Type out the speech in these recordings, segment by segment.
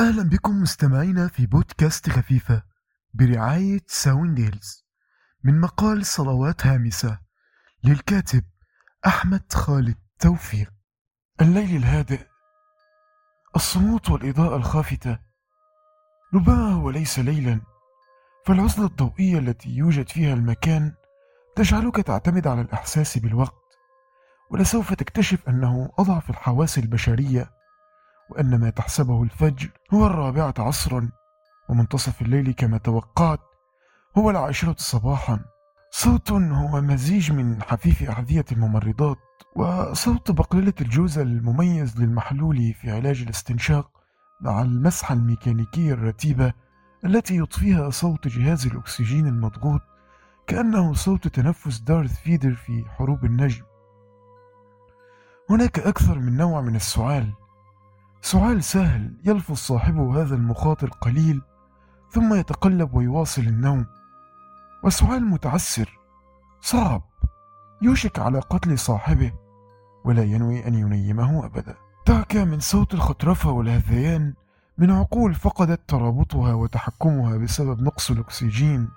أهلا بكم مستمعينا في بودكاست خفيفة برعاية ساونديلز من مقال صلوات هامسة للكاتب أحمد خالد توفيق. الليل الهادئ الصموت والإضاءة الخافتة ربما هو ليس ليلا فالعزلة الضوئية التي يوجد فيها المكان تجعلك تعتمد على الإحساس بالوقت ولسوف تكتشف أنه أضعف الحواس البشرية وأن ما تحسبه الفجر هو الرابعة عصرا ومنتصف الليل كما توقعت هو العاشرة صباحا. صوت هو مزيج من حفيف أحذية الممرضات وصوت بقللة الجوزة المميز للمحلول في علاج الاستنشاق مع المسحة الميكانيكية الرتيبة التي يضفيها صوت جهاز الأكسجين المضغوط كأنه صوت تنفس دارث فيدر في حروب النجم. هناك أكثر من نوع من السعال. سعال سهل يلفظ صاحبه هذا المخاطر قليل ثم يتقلب ويواصل النوم. وسعال متعسر صعب يوشك على قتل صاحبه ولا ينوي أن ينيمه أبدا. دعك من صوت الخطرفة والهذيان من عقول فقدت ترابطها وتحكمها بسبب نقص الأكسجين.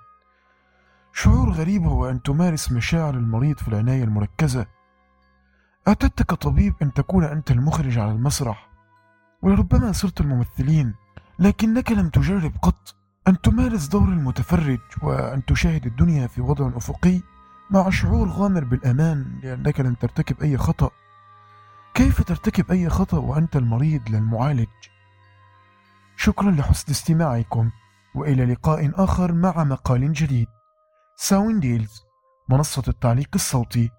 شعور غريب هو أن تمارس مشاعر المريض في العناية المركزة. اعتدت كطبيب أن تكون أنت المخرج على المسرح؟ ولربما صرت الممثلين لكنك لم تجرب قط. أن تمارس دور المتفرج وأن تشاهد الدنيا في وضع أفقي مع شعور غامر بالأمان لأنك لن ترتكب أي خطأ. كيف ترتكب أي خطأ وأنت المريض للمعالج؟ شكرا لحسن استماعكم وإلى لقاء آخر مع مقال جديد. ساوند ديلز منصة التعليق الصوتي.